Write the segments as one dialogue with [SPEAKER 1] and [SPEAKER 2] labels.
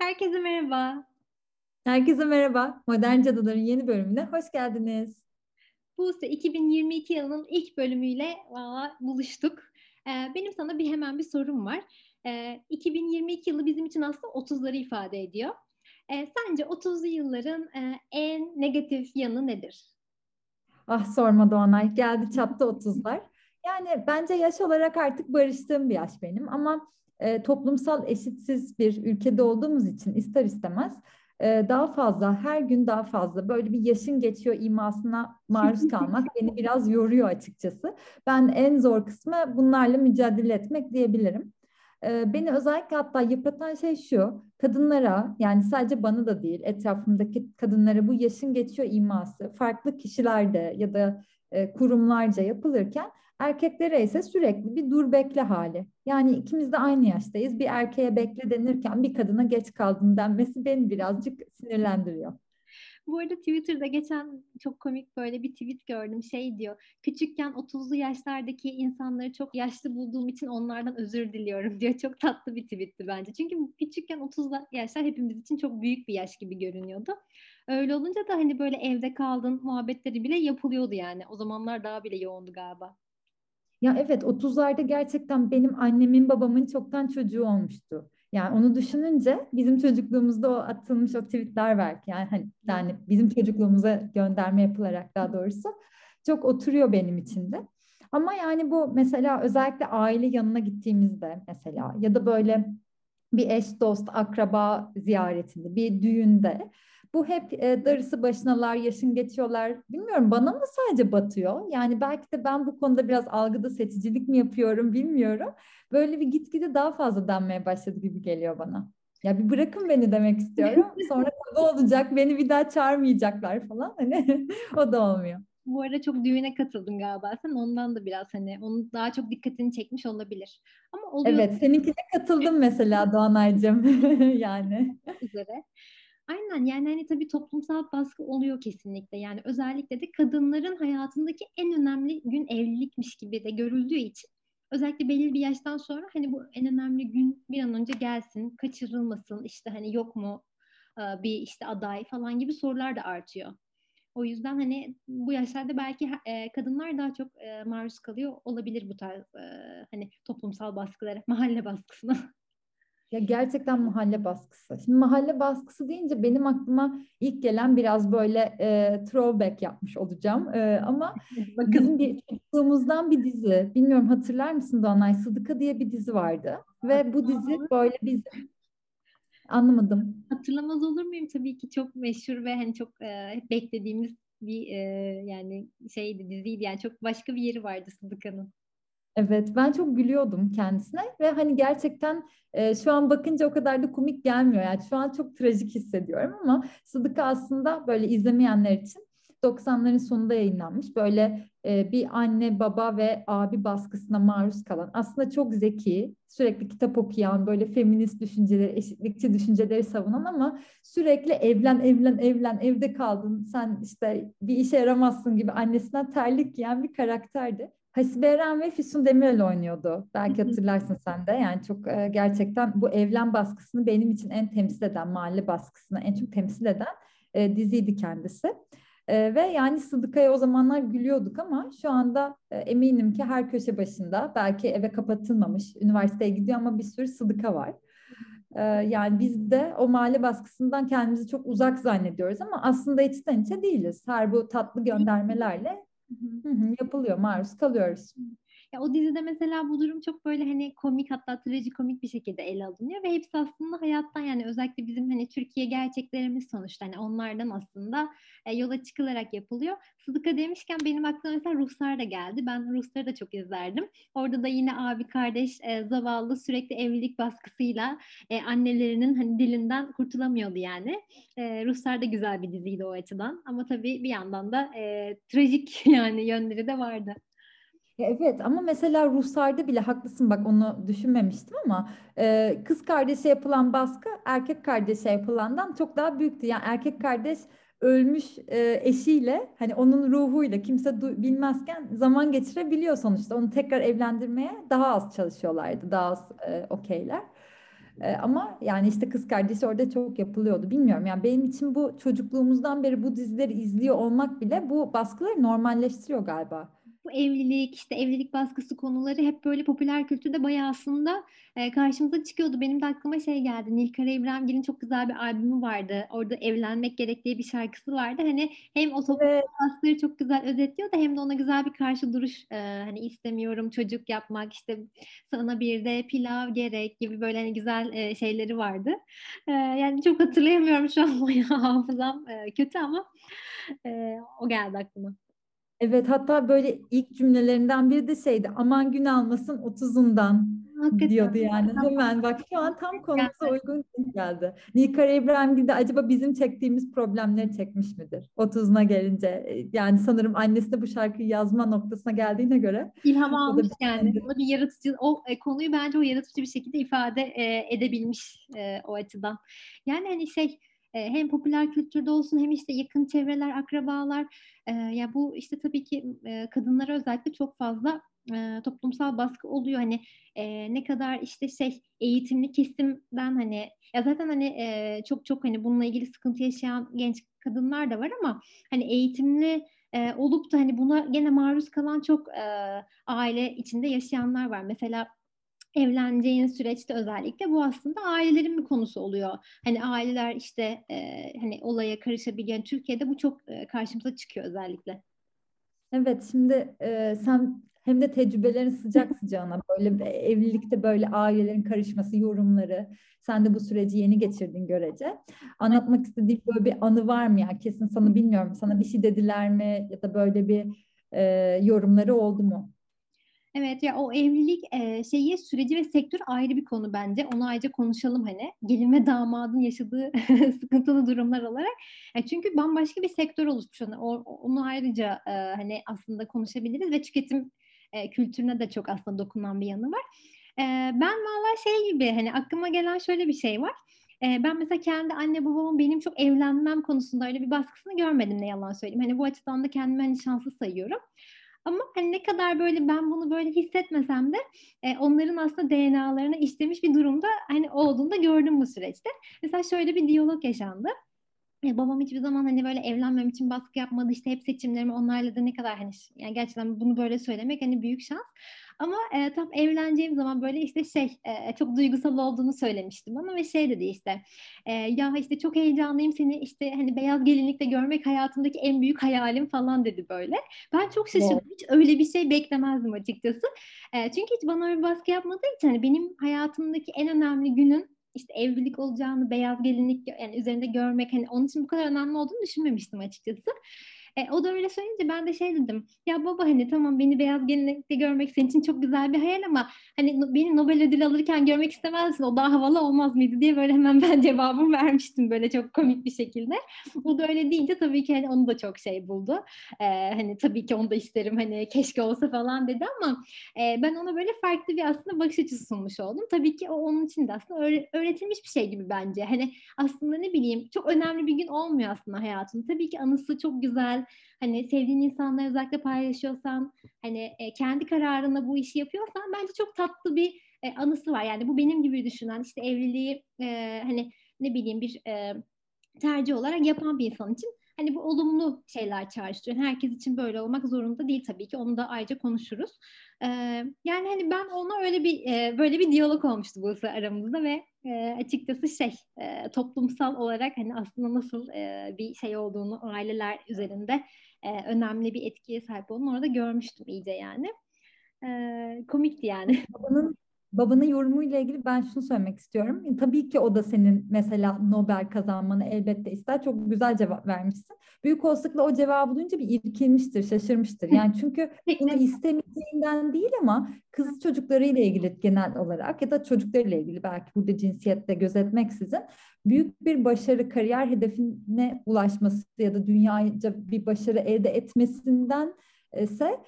[SPEAKER 1] Herkese merhaba.
[SPEAKER 2] Herkese merhaba. Modern Cadıların yeni bölümüne hoş geldiniz.
[SPEAKER 1] Buse 2022 yılının ilk bölümüyle valla buluştuk. Ee, benim sana bir hemen bir sorum var. Ee, 2022 yılı bizim için aslında 30'ları ifade ediyor. Ee, sence 30'lu yılların e, en negatif yanı nedir?
[SPEAKER 2] Ah sorma Doğanay. Geldi çattı 30'lar. Yani bence yaş olarak artık barıştığım bir yaş benim ama e, toplumsal eşitsiz bir ülkede olduğumuz için ister istemez e, daha fazla her gün daha fazla böyle bir yaşın geçiyor imasına maruz kalmak beni biraz yoruyor açıkçası. Ben en zor kısmı bunlarla mücadele etmek diyebilirim. E, beni özellikle hatta yıpratan şey şu kadınlara yani sadece bana da değil etrafımdaki kadınlara bu yaşın geçiyor iması farklı kişilerde ya da e, kurumlarca yapılırken Erkeklere ise sürekli bir dur bekle hali. Yani ikimiz de aynı yaştayız. Bir erkeğe bekle denirken bir kadına geç kaldın denmesi beni birazcık sinirlendiriyor.
[SPEAKER 1] Bu arada Twitter'da geçen çok komik böyle bir tweet gördüm. Şey diyor, küçükken 30'lu yaşlardaki insanları çok yaşlı bulduğum için onlardan özür diliyorum diyor. Çok tatlı bir tweetti bence. Çünkü küçükken 30'lu yaşlar hepimiz için çok büyük bir yaş gibi görünüyordu. Öyle olunca da hani böyle evde kaldın muhabbetleri bile yapılıyordu yani. O zamanlar daha bile yoğundu galiba.
[SPEAKER 2] Ya evet 30'larda gerçekten benim annemin babamın çoktan çocuğu olmuştu. Yani onu düşününce bizim çocukluğumuzda o atılmış o tweetler belki yani hani yani bizim çocukluğumuza gönderme yapılarak daha doğrusu çok oturuyor benim içinde. Ama yani bu mesela özellikle aile yanına gittiğimizde mesela ya da böyle bir eş dost akraba ziyaretinde bir düğünde bu hep e, darısı başınalar, yaşın geçiyorlar. Bilmiyorum bana mı sadece batıyor? Yani belki de ben bu konuda biraz algıda seçicilik mi yapıyorum bilmiyorum. Böyle bir gitgide daha fazla denmeye başladı gibi geliyor bana. Ya bir bırakın beni demek istiyorum. Sonra ne olacak? Beni bir daha çağırmayacaklar falan. Hani o da olmuyor.
[SPEAKER 1] Bu arada çok düğüne katıldın galiba sen. Ondan da biraz hani onun daha çok dikkatini çekmiş olabilir. Ama oluyor.
[SPEAKER 2] Evet, seninkine katıldım mesela Doğanay'cığım. yani.
[SPEAKER 1] Üzere. Aynen yani hani tabii toplumsal baskı oluyor kesinlikle. Yani özellikle de kadınların hayatındaki en önemli gün evlilikmiş gibi de görüldüğü için özellikle belli bir yaştan sonra hani bu en önemli gün bir an önce gelsin, kaçırılmasın, işte hani yok mu bir işte aday falan gibi sorular da artıyor. O yüzden hani bu yaşlarda belki kadınlar daha çok maruz kalıyor olabilir bu tarz hani toplumsal baskılara, mahalle baskısına.
[SPEAKER 2] Ya gerçekten mahalle baskısı. Şimdi mahalle baskısı deyince benim aklıma ilk gelen biraz böyle e, throwback yapmış olacağım. E, ama bizim bir çocukluğumuzdan bir dizi. Bilmiyorum hatırlar mısın Doğanay? Sıdıka diye bir dizi vardı. Ve bu dizi böyle bizim anlamadım.
[SPEAKER 1] Hatırlamaz olur muyum? Tabii ki çok meşhur ve hani çok e, hep beklediğimiz bir e, yani şeydi diziydi. Yani çok başka bir yeri vardı Sıdıka'nın.
[SPEAKER 2] Evet, ben çok gülüyordum kendisine ve hani gerçekten e, şu an bakınca o kadar da komik gelmiyor. Yani şu an çok trajik hissediyorum ama Sıdıka aslında böyle izlemeyenler için 90'ların sonunda yayınlanmış. Böyle e, bir anne, baba ve abi baskısına maruz kalan aslında çok zeki, sürekli kitap okuyan, böyle feminist düşünceleri, eşitlikçi düşünceleri savunan ama sürekli evlen, evlen, evlen, evde kaldın, sen işte bir işe yaramazsın gibi annesinden terlik giyen bir karakterdi. Hasibe Eren ve Füsun Demirel oynuyordu. Belki hatırlarsın sen de. Yani çok e, gerçekten bu evlen baskısını benim için en temsil eden, mahalle baskısını en çok temsil eden e, diziydi kendisi. E, ve yani Sıdıka'ya o zamanlar gülüyorduk ama şu anda e, eminim ki her köşe başında belki eve kapatılmamış, üniversiteye gidiyor ama bir sürü Sıdıka var. E, yani biz de o mahalle baskısından kendimizi çok uzak zannediyoruz ama aslında içten içe değiliz. Her bu tatlı göndermelerle Hı hı, yapılıyor, maruz kalıyoruz.
[SPEAKER 1] Ya o dizide mesela bu durum çok böyle hani komik hatta trajikomik bir şekilde ele alınıyor ve hepsi aslında hayattan yani özellikle bizim hani Türkiye gerçeklerimiz sonuçta hani onlardan aslında e, yola çıkılarak yapılıyor. Sıdıka demişken benim aklıma mesela Ruhsar da geldi. Ben Ruhsar'ı da çok izlerdim. Orada da yine abi kardeş e, zavallı sürekli evlilik baskısıyla e, annelerinin hani dilinden kurtulamıyordu yani. E, Ruhsar da güzel bir diziydi o açıdan ama tabii bir yandan da e, trajik yani yönleri de vardı.
[SPEAKER 2] Evet ama mesela Ruhsar'da bile haklısın bak onu düşünmemiştim ama e, kız kardeşe yapılan baskı erkek kardeşe yapılandan çok daha büyüktü. Yani erkek kardeş ölmüş e, eşiyle hani onun ruhuyla kimse bilmezken zaman geçirebiliyor sonuçta. Onu tekrar evlendirmeye daha az çalışıyorlardı, daha az e, okeyler. E, ama yani işte kız kardeşi orada çok yapılıyordu. Bilmiyorum yani benim için bu çocukluğumuzdan beri bu dizileri izliyor olmak bile bu baskıları normalleştiriyor galiba
[SPEAKER 1] evlilik işte evlilik baskısı konuları hep böyle popüler kültürde bayağı aslında e, karşımıza çıkıyordu. Benim de aklıma şey geldi. Nilkara İbrahimgil'in çok güzel bir albümü vardı. Orada evlenmek gerek diye bir şarkısı vardı. Hani hem o toplumsal evet. baskıları çok güzel özetliyor da hem de ona güzel bir karşı duruş e, hani istemiyorum çocuk yapmak işte sana bir de pilav gerek gibi böyle hani güzel e, şeyleri vardı. E, yani çok hatırlayamıyorum şu an hafızam e, kötü ama e, o geldi aklıma.
[SPEAKER 2] Evet hatta böyle ilk cümlelerinden biri de şeydi aman gün almasın otuzundan Hakikaten. diyordu yani hemen bak şu an tam konumuza uygun geldi. Nilkara İbrahimgil de acaba bizim çektiğimiz problemleri çekmiş midir? Otuzuna gelince e, yani sanırım annesi de bu şarkıyı yazma noktasına geldiğine göre.
[SPEAKER 1] İlham almış bir yani. O bir yaratıcı o e, konuyu bence o yaratıcı bir şekilde ifade e, edebilmiş e, o açıdan. Yani hani şey hem popüler kültürde olsun hem işte yakın çevreler, akrabalar. ya bu işte tabii ki kadınlara özellikle çok fazla toplumsal baskı oluyor. Hani ne kadar işte şey eğitimli kesimden hani ya zaten hani çok çok hani bununla ilgili sıkıntı yaşayan genç kadınlar da var ama hani eğitimli olup da hani buna gene maruz kalan çok aile içinde yaşayanlar var. Mesela evleneceğin süreçte özellikle bu aslında ailelerin bir konusu oluyor. Hani aileler işte e, hani olaya karışabiliyor. Yani Türkiye'de bu çok e, karşımıza çıkıyor özellikle.
[SPEAKER 2] Evet şimdi e, sen hem de tecrübelerin sıcak sıcağına böyle evlilikte böyle ailelerin karışması, yorumları. Sen de bu süreci yeni geçirdin görece. Anlatmak istediğin böyle bir anı var mı ya? Kesin sana bilmiyorum. Sana bir şey dediler mi ya da böyle bir e, yorumları oldu mu?
[SPEAKER 1] Evet ya o evlilik e, şeyi süreci ve sektör ayrı bir konu bence. Onu ayrıca konuşalım hani. Gelin ve damadın yaşadığı sıkıntılı durumlar olarak. Yani çünkü bambaşka bir sektör oluşmuş. Yani onu ayrıca e, hani aslında konuşabiliriz ve tüketim e, kültürüne de çok aslında dokunan bir yanı var. E, ben valla şey gibi hani aklıma gelen şöyle bir şey var. E, ben mesela kendi anne babamın benim çok evlenmem konusunda öyle bir baskısını görmedim ne yalan söyleyeyim. Hani bu açıdan da kendimi hani şanslı sayıyorum. Ama hani ne kadar böyle ben bunu böyle hissetmesem de e, onların aslında DNA'larına işlemiş bir durumda hani olduğunu da gördüm bu süreçte. Mesela şöyle bir diyalog yaşandı. E, babam hiçbir zaman hani böyle evlenmem için baskı yapmadı işte hep seçimlerimi onlarla da ne kadar hani yani gerçekten bunu böyle söylemek hani büyük şans. Ama e, tam evleneceğim zaman böyle işte şey e, çok duygusal olduğunu söylemiştim bana ve şey dedi işte e, ya işte çok heyecanlıyım seni işte hani beyaz gelinlikte görmek hayatımdaki en büyük hayalim falan dedi böyle. Ben çok şaşırdım. Evet. Hiç öyle bir şey beklemezdim açıkçası. E, çünkü hiç bana bir baskı yapmadığı için hani benim hayatımdaki en önemli günün işte evlilik olacağını beyaz gelinlik yani üzerinde görmek hani onun için bu kadar önemli olduğunu düşünmemiştim açıkçası. E, o da öyle söyleyince ben de şey dedim. Ya baba hani tamam beni beyaz gelinlikte görmek senin için çok güzel bir hayal ama hani beni Nobel ödülü alırken görmek istemezsin. O daha havalı olmaz mıydı diye böyle hemen ben cevabımı vermiştim böyle çok komik bir şekilde. O da öyle deyince tabii ki hani onu da çok şey buldu. E, hani tabii ki onu da isterim hani keşke olsa falan dedi ama e, ben ona böyle farklı bir aslında bakış açısı sunmuş oldum. Tabii ki o onun için de aslında öğretilmiş bir şey gibi bence. Hani aslında ne bileyim çok önemli bir gün olmuyor aslında hayatımda. Tabii ki anısı çok güzel hani sevdiğin insanla özellikle paylaşıyorsan hani e, kendi kararına bu işi yapıyorsan bence çok tatlı bir e, anısı var. Yani bu benim gibi düşünen işte evliliği e, hani ne bileyim bir e, tercih olarak yapan bir insan için hani bu olumlu şeyler çağrıştırıyor. Herkes için böyle olmak zorunda değil tabii ki. Onu da ayrıca konuşuruz. Ee, yani hani ben ona öyle bir e, böyle bir diyalog olmuştu bu aramızda ve e, açıkçası şey e, toplumsal olarak hani aslında nasıl e, bir şey olduğunu aileler üzerinde e, önemli bir etkiye sahip olduğunu orada görmüştüm iyice yani. E, komikti yani.
[SPEAKER 2] Babanın babanın yorumuyla ilgili ben şunu söylemek istiyorum. E, tabii ki o da senin mesela Nobel kazanmanı elbette ister. Çok güzel cevap vermişsin. Büyük olasılıkla o cevabı duyunca bir irkilmiştir, şaşırmıştır. Yani çünkü bunu istemeyeceğinden değil ama kız çocuklarıyla ilgili genel olarak ya da çocuklarıyla ilgili belki burada cinsiyette gözetmeksizin büyük bir başarı, kariyer hedefine ulaşması ya da dünyaca bir başarı elde etmesinden ise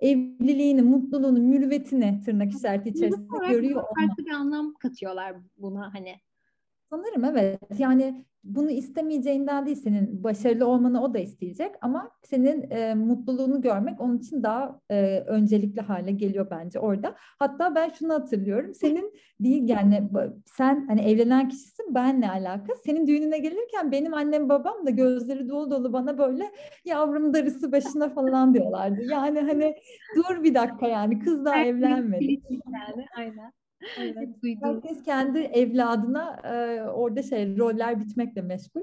[SPEAKER 2] evliliğini, mutluluğunu, mürüvvetini tırnak işareti içerisinde görüyor
[SPEAKER 1] olmak. Farklı bir anlam katıyorlar buna hani.
[SPEAKER 2] Sanırım evet. Yani bunu istemeyeceğinden değil senin başarılı olmanı o da isteyecek ama senin e, mutluluğunu görmek onun için daha e, öncelikli hale geliyor bence orada. Hatta ben şunu hatırlıyorum. Senin değil yani sen hani evlenen kişisin benle alaka. Senin düğününe gelirken benim annem babam da gözleri dolu dolu bana böyle yavrum darısı başına falan diyorlardı. Yani hani dur bir dakika yani kız daha evlenmedi.
[SPEAKER 1] Yani aynen.
[SPEAKER 2] Evet, herkes kendi evladına e, orada şey roller bitmekle meşgul.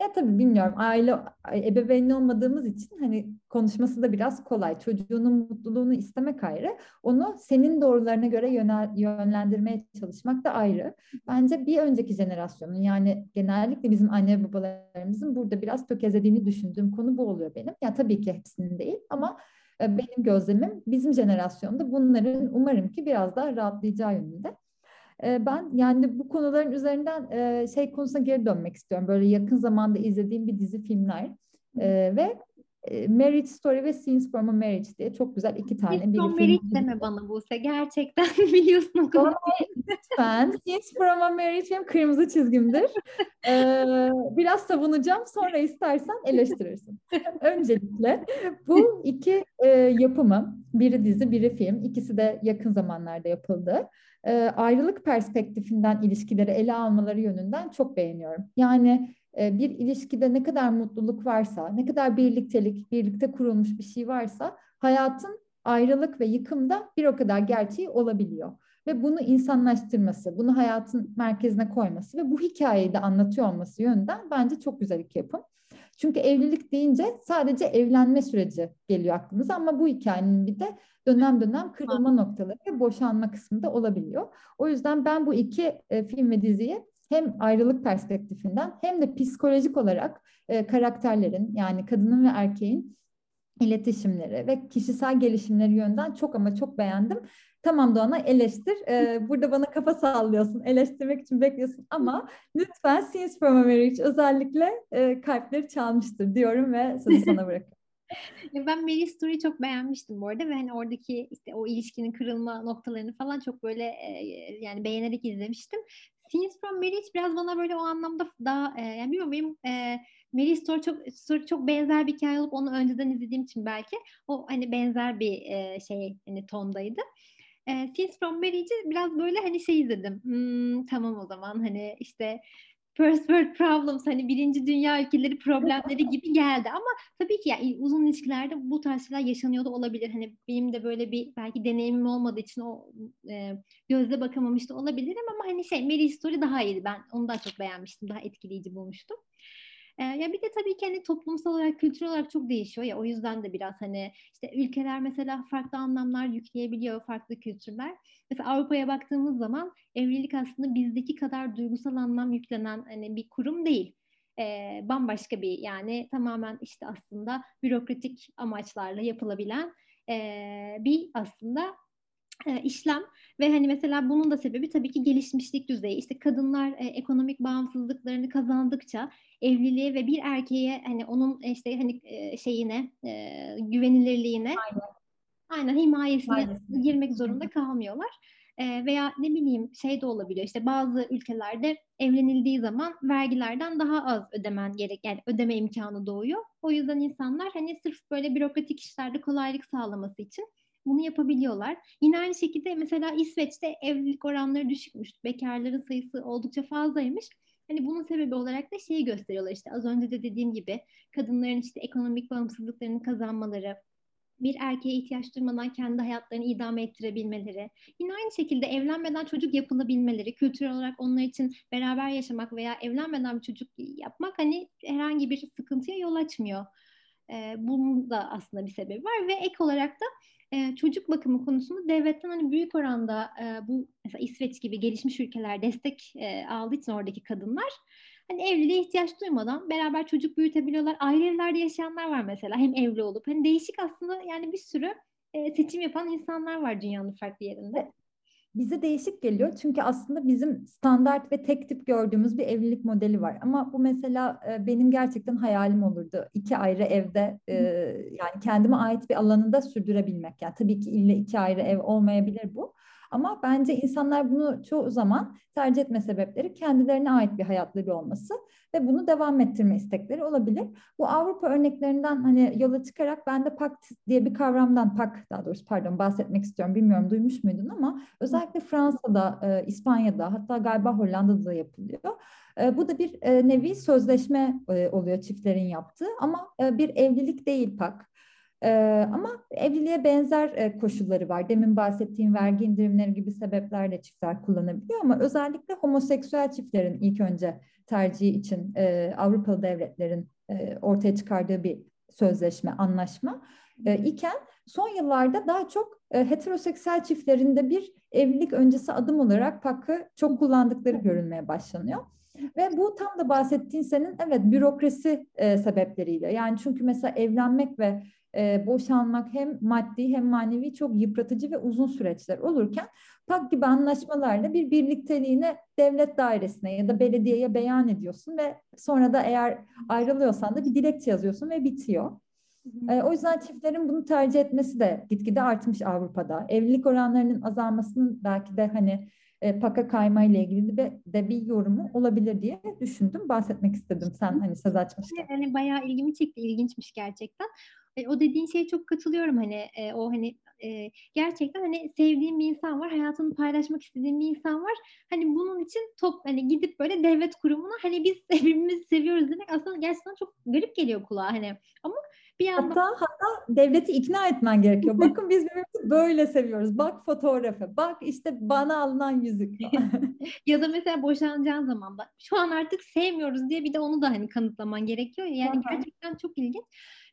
[SPEAKER 2] Ya tabii bilmiyorum aile ebeveyn olmadığımız için hani konuşması da biraz kolay. Çocuğunun mutluluğunu istemek ayrı. Onu senin doğrularına göre yönel, yönlendirmeye çalışmak da ayrı. Bence bir önceki jenerasyonun yani genellikle bizim anne babalarımızın burada biraz tökezlediğini düşündüğüm konu bu oluyor benim. Ya tabii ki hepsinin değil ama benim gözlemim bizim jenerasyonda bunların umarım ki biraz daha rahatlayacağı yönünde. E, ben yani bu konuların üzerinden e, şey konusuna geri dönmek istiyorum. Böyle yakın zamanda izlediğim bir dizi filmler ve Marriage Story ve Scenes from a Marriage diye çok güzel iki tane
[SPEAKER 1] Scenes from Marriage deme bana Buse. Gerçekten biliyorsun o.
[SPEAKER 2] Lütfen. Scenes from a Marriage benim kırmızı çizgimdir. ee, biraz savunacağım. Sonra istersen eleştirirsin. Öncelikle bu iki e, yapımı, biri dizi, biri film. ikisi de yakın zamanlarda yapıldı. E, ayrılık perspektifinden ilişkileri ele almaları yönünden çok beğeniyorum. Yani bir ilişkide ne kadar mutluluk varsa, ne kadar birliktelik, birlikte kurulmuş bir şey varsa hayatın ayrılık ve yıkımda bir o kadar gerçeği olabiliyor. Ve bunu insanlaştırması, bunu hayatın merkezine koyması ve bu hikayeyi de anlatıyor olması yönünden bence çok güzel iki yapım. Çünkü evlilik deyince sadece evlenme süreci geliyor aklımıza ama bu hikayenin bir de dönem dönem kırılma noktaları ve boşanma kısmı da olabiliyor. O yüzden ben bu iki e, film ve diziyi hem ayrılık perspektifinden hem de psikolojik olarak e, karakterlerin yani kadının ve erkeğin iletişimleri ve kişisel gelişimleri yönden çok ama çok beğendim. Tamam Doğan'a eleştir. Ee, burada bana kafa sallıyorsun. Eleştirmek için bekliyorsun ama lütfen Scenes from a Marriage özellikle e, kalpleri çalmıştır diyorum ve sözü sana bırakıyorum.
[SPEAKER 1] ben Mary Story'i çok beğenmiştim bu arada ve hani oradaki işte o ilişkinin kırılma noktalarını falan çok böyle e, yani beğenerek izlemiştim. Scenes from Marriage biraz bana böyle o anlamda daha e, yani bilmiyorum benim e, Mary Story çok Story çok benzer bir hikaye olup onu önceden izlediğim için belki o hani benzer bir e, şey hani tondaydı. E, Scenes from Marriage'i biraz böyle hani şey izledim. Hmm, tamam o zaman hani işte first world problems hani birinci dünya ülkeleri problemleri gibi geldi ama tabii ki yani uzun ilişkilerde bu tarz şeyler yaşanıyor da olabilir. Hani benim de böyle bir belki deneyimim olmadığı için o e, gözle bakamamış da olabilirim ama hani şey Mary Story daha iyiydi. Ben onu daha çok beğenmiştim. Daha etkileyici bulmuştum. E, ya bir de tabii ki hani toplumsal olarak, kültürel olarak çok değişiyor ya o yüzden de biraz hani işte ülkeler mesela farklı anlamlar yükleyebiliyor farklı kültürler. Mesela Avrupa'ya baktığımız zaman evlilik aslında bizdeki kadar duygusal anlam yüklenen hani bir kurum değil. E, bambaşka bir yani tamamen işte aslında bürokratik amaçlarla yapılabilen e, bir aslında e, işlem ve hani mesela bunun da sebebi tabii ki gelişmişlik düzeyi. İşte kadınlar e, ekonomik bağımsızlıklarını kazandıkça evliliğe ve bir erkeğe hani onun işte hani e, şeyine e, güvenilirliğine aynen, aynen himayesine aynen. girmek zorunda kalmıyorlar. E, veya ne bileyim şey de olabiliyor işte bazı ülkelerde evlenildiği zaman vergilerden daha az ödemen gerek yani ödeme imkanı doğuyor. O yüzden insanlar hani sırf böyle bürokratik işlerde kolaylık sağlaması için bunu yapabiliyorlar. Yine aynı şekilde mesela İsveç'te evlilik oranları düşükmüş. Bekarların sayısı oldukça fazlaymış. Hani bunun sebebi olarak da şeyi gösteriyorlar işte az önce de dediğim gibi kadınların işte ekonomik bağımsızlıklarını kazanmaları, bir erkeğe ihtiyaç duymadan kendi hayatlarını idame ettirebilmeleri, yine aynı şekilde evlenmeden çocuk yapılabilmeleri, kültürel olarak onlar için beraber yaşamak veya evlenmeden bir çocuk yapmak hani herhangi bir sıkıntıya yol açmıyor. Ee, bunun da aslında bir sebebi var ve ek olarak da e, çocuk bakımı konusunda devletten hani büyük oranda e, bu mesela İsveç gibi gelişmiş ülkeler destek e, aldığı için oradaki kadınlar hani evliliğe ihtiyaç duymadan beraber çocuk büyütebiliyorlar. Ayrı evlerde yaşayanlar var mesela hem evli olup hani değişik aslında yani bir sürü e, seçim yapan insanlar var dünyanın farklı yerinde
[SPEAKER 2] bize değişik geliyor. Çünkü aslında bizim standart ve tek tip gördüğümüz bir evlilik modeli var. Ama bu mesela e, benim gerçekten hayalim olurdu. İki ayrı evde e, yani kendime ait bir alanında sürdürebilmek. Yani tabii ki ille iki ayrı ev olmayabilir bu. Ama bence insanlar bunu çoğu zaman tercih etme sebepleri kendilerine ait bir hayatları olması ve bunu devam ettirme istekleri olabilir. Bu Avrupa örneklerinden hani yola çıkarak ben de pakt diye bir kavramdan pak daha doğrusu pardon bahsetmek istiyorum. Bilmiyorum duymuş muydun ama özellikle Fransa'da, e, İspanya'da hatta galiba Hollanda'da da yapılıyor. E, bu da bir e, nevi sözleşme e, oluyor çiftlerin yaptığı ama e, bir evlilik değil pak. Ee, ama evliliğe benzer e, koşulları var. Demin bahsettiğim vergi indirimleri gibi sebeplerle çiftler kullanabiliyor ama özellikle homoseksüel çiftlerin ilk önce tercihi için e, Avrupalı devletlerin e, ortaya çıkardığı bir sözleşme, anlaşma e, iken son yıllarda daha çok heteroseksüel çiftlerinde bir evlilik öncesi adım olarak PAK'ı çok kullandıkları görülmeye başlanıyor. Ve bu tam da bahsettiğin senin evet bürokrasi e, sebepleriyle. Yani çünkü mesela evlenmek ve e, boşanmak hem maddi hem manevi çok yıpratıcı ve uzun süreçler olurken PAK gibi anlaşmalarla bir birlikteliğine devlet dairesine ya da belediyeye beyan ediyorsun ve sonra da eğer ayrılıyorsan da bir dilekçe yazıyorsun ve bitiyor. E, o yüzden çiftlerin bunu tercih etmesi de gitgide artmış Avrupa'da. Evlilik oranlarının azalmasının belki de hani e, paka kayma ile ilgili de, de bir yorumu olabilir diye düşündüm. Bahsetmek istedim sen hani söz açmışken.
[SPEAKER 1] Yani bayağı ilgimi çekti, ilginçmiş gerçekten. E, o dediğin şeye çok katılıyorum hani e, o hani e, gerçekten hani sevdiğim bir insan var, hayatını paylaşmak istediğim bir insan var. Hani bunun için top hani gidip böyle devlet kurumuna hani biz birbirimizi seviyoruz demek aslında gerçekten çok garip geliyor kulağa hani. Ama bir yandan...
[SPEAKER 2] Hatta, hatta devleti ikna etmen gerekiyor. Bakın biz birbirimizi böyle seviyoruz. Bak fotoğrafı. Bak işte bana alınan yüzük.
[SPEAKER 1] ya da mesela boşanacağın zaman da şu an artık sevmiyoruz diye bir de onu da hani kanıtlaman gerekiyor. Yani gerçekten çok ilginç.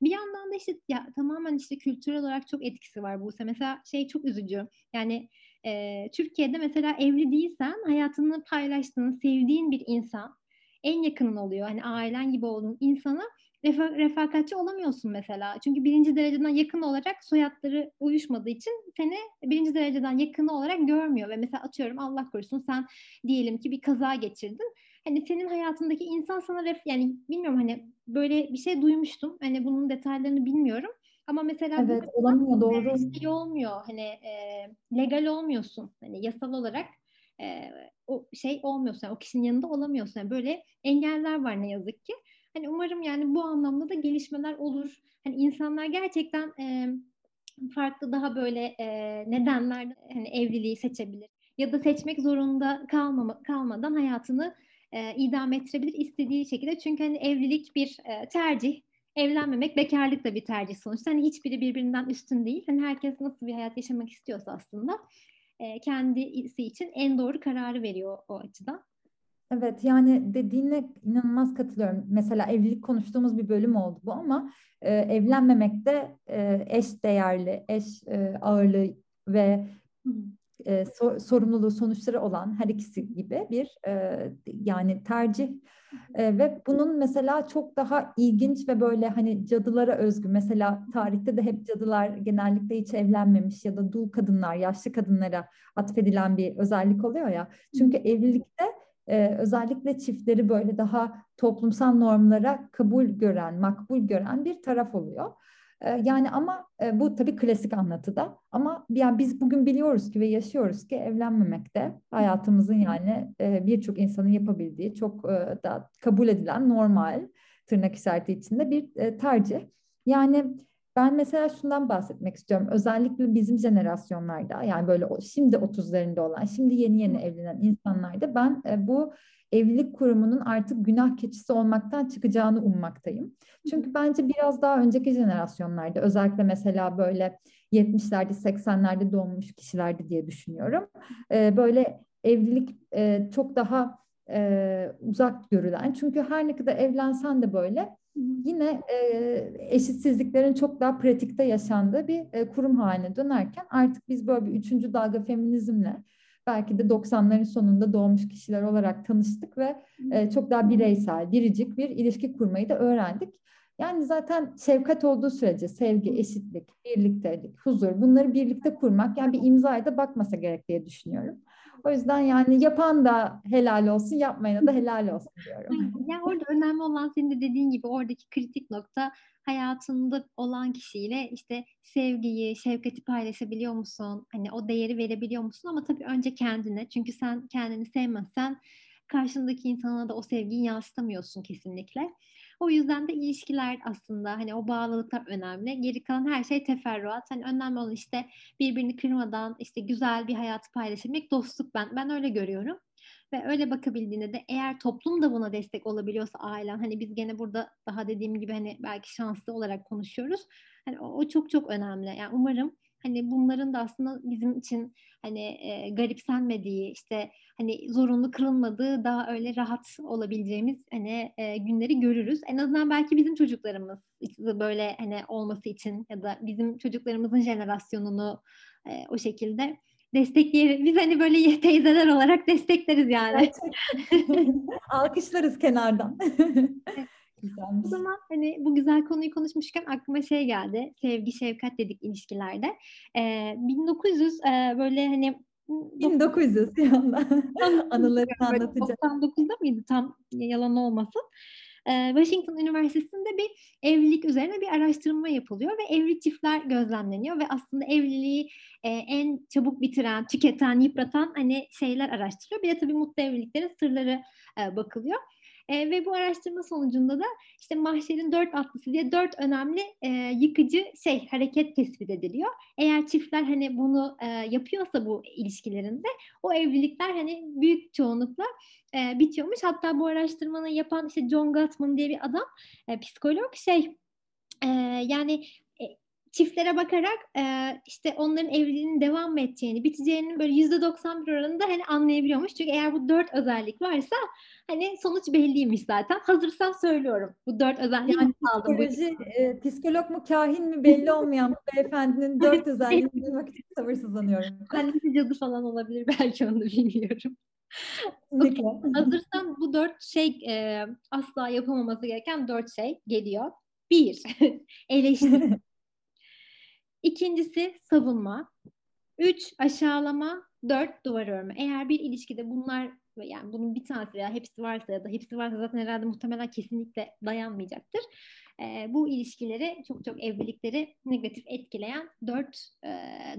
[SPEAKER 1] Bir yandan da işte ya tamamen işte kültürel olarak çok etkisi var bu. Mesela şey çok üzücü. Yani e, Türkiye'de mesela evli değilsen hayatını paylaştığın, sevdiğin bir insan en yakının oluyor. Hani ailen gibi olduğun insana refa- refakatçi olamıyorsun mesela. Çünkü birinci dereceden yakın olarak soyadları uyuşmadığı için seni birinci dereceden yakın olarak görmüyor. Ve mesela atıyorum Allah korusun sen diyelim ki bir kaza geçirdin. Hani senin hayatındaki insan sana ref yani bilmiyorum hani böyle bir şey duymuştum. Hani bunun detaylarını bilmiyorum. Ama mesela
[SPEAKER 2] evet, olamıyor doğru.
[SPEAKER 1] Şey olmuyor. Hani e, legal olmuyorsun. Hani yasal olarak e, o şey olmuyorsun. Yani o kişinin yanında olamıyorsun. Yani böyle engeller var ne yazık ki. Hani umarım yani bu anlamda da gelişmeler olur. Hani insanlar gerçekten e, farklı daha böyle e, nedenler hani evliliği seçebilir ya da seçmek zorunda kalmama, kalmadan hayatını e, idame ettirebilir istediği şekilde. Çünkü hani evlilik bir e, tercih. Evlenmemek bekarlık da bir tercih sonuçta. Hani hiçbiri birbirinden üstün değil. Hani herkes nasıl bir hayat yaşamak istiyorsa aslında e, kendisi için en doğru kararı veriyor o açıdan.
[SPEAKER 2] Evet yani dediğine inanılmaz katılıyorum. Mesela evlilik konuştuğumuz bir bölüm oldu bu ama e, evlenmemekte e, eş değerli, eş e, ağırlığı ve e, so, sorumluluğu sonuçları olan her ikisi gibi bir e, yani tercih. E, ve bunun mesela çok daha ilginç ve böyle hani cadılara özgü mesela tarihte de hep cadılar genellikle hiç evlenmemiş ya da dul kadınlar yaşlı kadınlara atfedilen bir özellik oluyor ya. Çünkü evlilikte e, özellikle çiftleri böyle daha toplumsal normlara kabul gören, makbul gören bir taraf oluyor. E, yani ama e, bu tabii klasik anlatıda ama yani biz bugün biliyoruz ki ve yaşıyoruz ki evlenmemek de hayatımızın yani e, birçok insanın yapabildiği çok e, da kabul edilen normal tırnak işareti içinde bir e, tercih. Yani ben mesela şundan bahsetmek istiyorum. Özellikle bizim jenerasyonlarda yani böyle şimdi 30'larında olan, şimdi yeni yeni evlenen insanlarda ben e, bu evlilik kurumunun artık günah keçisi olmaktan çıkacağını ummaktayım. Çünkü bence biraz daha önceki jenerasyonlarda özellikle mesela böyle 70'lerde 80'lerde doğmuş kişilerdi diye düşünüyorum. E, böyle evlilik e, çok daha uzak görülen. Çünkü her ne kadar evlensen de böyle yine e, eşitsizliklerin çok daha pratikte yaşandığı bir e, kurum haline dönerken artık biz böyle bir üçüncü dalga feminizmle belki de 90'ların sonunda doğmuş kişiler olarak tanıştık ve e, çok daha bireysel, biricik bir ilişki kurmayı da öğrendik. Yani zaten şefkat olduğu sürece sevgi, eşitlik, birliktelik, huzur bunları birlikte kurmak yani bir imzaya da bakmasa gerek diye düşünüyorum. O yüzden yani yapan da helal olsun, yapmayana da helal olsun diyorum.
[SPEAKER 1] Yani orada önemli olan senin de dediğin gibi oradaki kritik nokta hayatında olan kişiyle işte sevgiyi, şefkati paylaşabiliyor musun? Hani o değeri verebiliyor musun? Ama tabii önce kendine. Çünkü sen kendini sevmezsen karşındaki insana da o sevgiyi yansıtamıyorsun kesinlikle. O yüzden de ilişkiler aslında hani o bağlılıklar önemli. Geri kalan her şey teferruat. Hani önemli olan işte birbirini kırmadan işte güzel bir hayatı paylaşabilmek, dostluk ben ben öyle görüyorum. Ve öyle bakabildiğinde de eğer toplum da buna destek olabiliyorsa ailen hani biz gene burada daha dediğim gibi hani belki şanslı olarak konuşuyoruz. Hani o, o çok çok önemli. Yani umarım hani bunların da aslında bizim için hani e, garipsenmediği işte hani zorunlu kırılmadığı daha öyle rahat olabileceğimiz hani e, günleri görürüz. En azından belki bizim çocuklarımız böyle hani olması için ya da bizim çocuklarımızın jenerasyonunu e, o şekilde destekleyeriz. Biz hani böyle teyzeler olarak destekleriz yani.
[SPEAKER 2] Alkışlarız kenardan.
[SPEAKER 1] Güzelmiş. O zaman hani bu güzel konuyu konuşmuşken aklıma şey geldi. Sevgi, şefkat dedik ilişkilerde. Ee, 1900 e, böyle hani
[SPEAKER 2] 1900 yanda anılarını anlatacağım.
[SPEAKER 1] 99'da mıydı tam yalan olmasın. Washington Üniversitesi'nde bir evlilik üzerine bir araştırma yapılıyor ve evli çiftler gözlemleniyor ve aslında evliliği en çabuk bitiren, tüketen, yıpratan hani şeyler araştırılıyor. Bir de tabii mutlu evliliklerin sırları bakılıyor. E, ve bu araştırma sonucunda da işte mahşerin dört atlısı diye dört önemli e, yıkıcı şey hareket tespit ediliyor. Eğer çiftler hani bunu e, yapıyorsa bu ilişkilerinde o evlilikler hani büyük çoğunlukla e, bitiyormuş. Hatta bu araştırmanı yapan işte John Gottman diye bir adam e, psikolog şey e, yani çiftlere bakarak e, işte onların evliliğinin devam mı edeceğini, biteceğinin böyle yüzde 91 oranında hani anlayabiliyormuş. Çünkü eğer bu dört özellik varsa hani sonuç belliymiş zaten. Hazırsan söylüyorum. Bu dört özelliği
[SPEAKER 2] yani aldım. Psikoloji, e, psikolog mu kahin mi belli olmayan bu beyefendinin dört özelliğini duymak için sabırsızlanıyorum.
[SPEAKER 1] Annesi cadı falan olabilir belki onu bilmiyorum. okay. Hazırsan bu dört şey e, asla yapılmaması gereken dört şey geliyor. Bir, eleştiri. İkincisi savunma. Üç aşağılama. Dört duvar örme. Eğer bir ilişkide bunlar yani bunun bir tanesi veya hepsi varsa ya da hepsi varsa zaten herhalde muhtemelen kesinlikle dayanmayacaktır. E, bu ilişkileri çok çok evlilikleri negatif etkileyen dört e,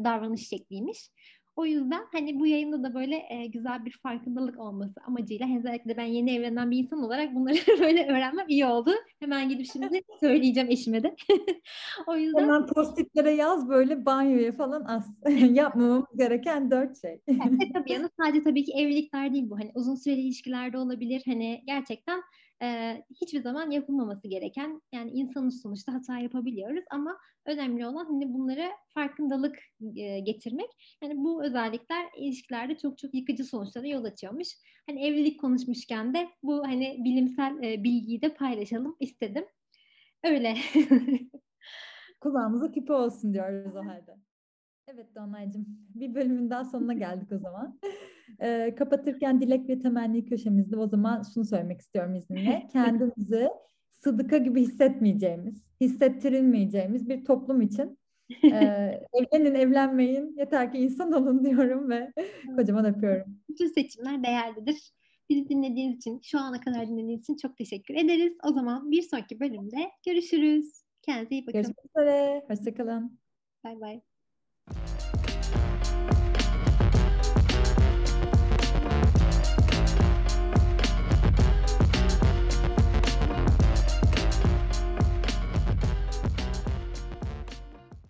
[SPEAKER 1] davranış şekliymiş. O yüzden hani bu yayında da böyle e, güzel bir farkındalık olması amacıyla özellikle ben yeni evlenen bir insan olarak bunları böyle öğrenmem iyi oldu. Hemen gidip şimdi söyleyeceğim eşime de.
[SPEAKER 2] o yüzden hemen postitlere yaz böyle banyoya falan as. Yapmamamız gereken dört şey.
[SPEAKER 1] evet, tabii yani sadece tabii ki evlilikler değil bu. Hani uzun süreli ilişkilerde olabilir. Hani gerçekten e, hiçbir zaman yapılmaması gereken yani insanız sonuçta hata yapabiliyoruz ama önemli olan hani bunlara farkındalık e, getirmek. Yani bu özellikler ilişkilerde çok çok yıkıcı sonuçlara yol açıyormuş. Hani evlilik konuşmuşken de bu hani bilimsel e, bilgiyi de paylaşalım istedim. Öyle.
[SPEAKER 2] Kulağımıza küpe olsun diyoruz o halde. Evet Donaycığım, bir bölümün daha sonuna geldik o zaman. Ee, kapatırken dilek ve temenni köşemizde o zaman şunu söylemek istiyorum izninle. Kendimizi sıdıka gibi hissetmeyeceğimiz, hissettirilmeyeceğimiz bir toplum için e, evlenin evlenmeyin yeter ki insan olun diyorum ve kocaman öpüyorum.
[SPEAKER 1] Bütün seçimler değerlidir. Bizi dinlediğiniz için, şu ana kadar dinlediğiniz için çok teşekkür ederiz. O zaman bir sonraki bölümde görüşürüz. Kendinize iyi bakın.
[SPEAKER 2] Görüşmek üzere. Hoşçakalın.
[SPEAKER 1] Bay bay.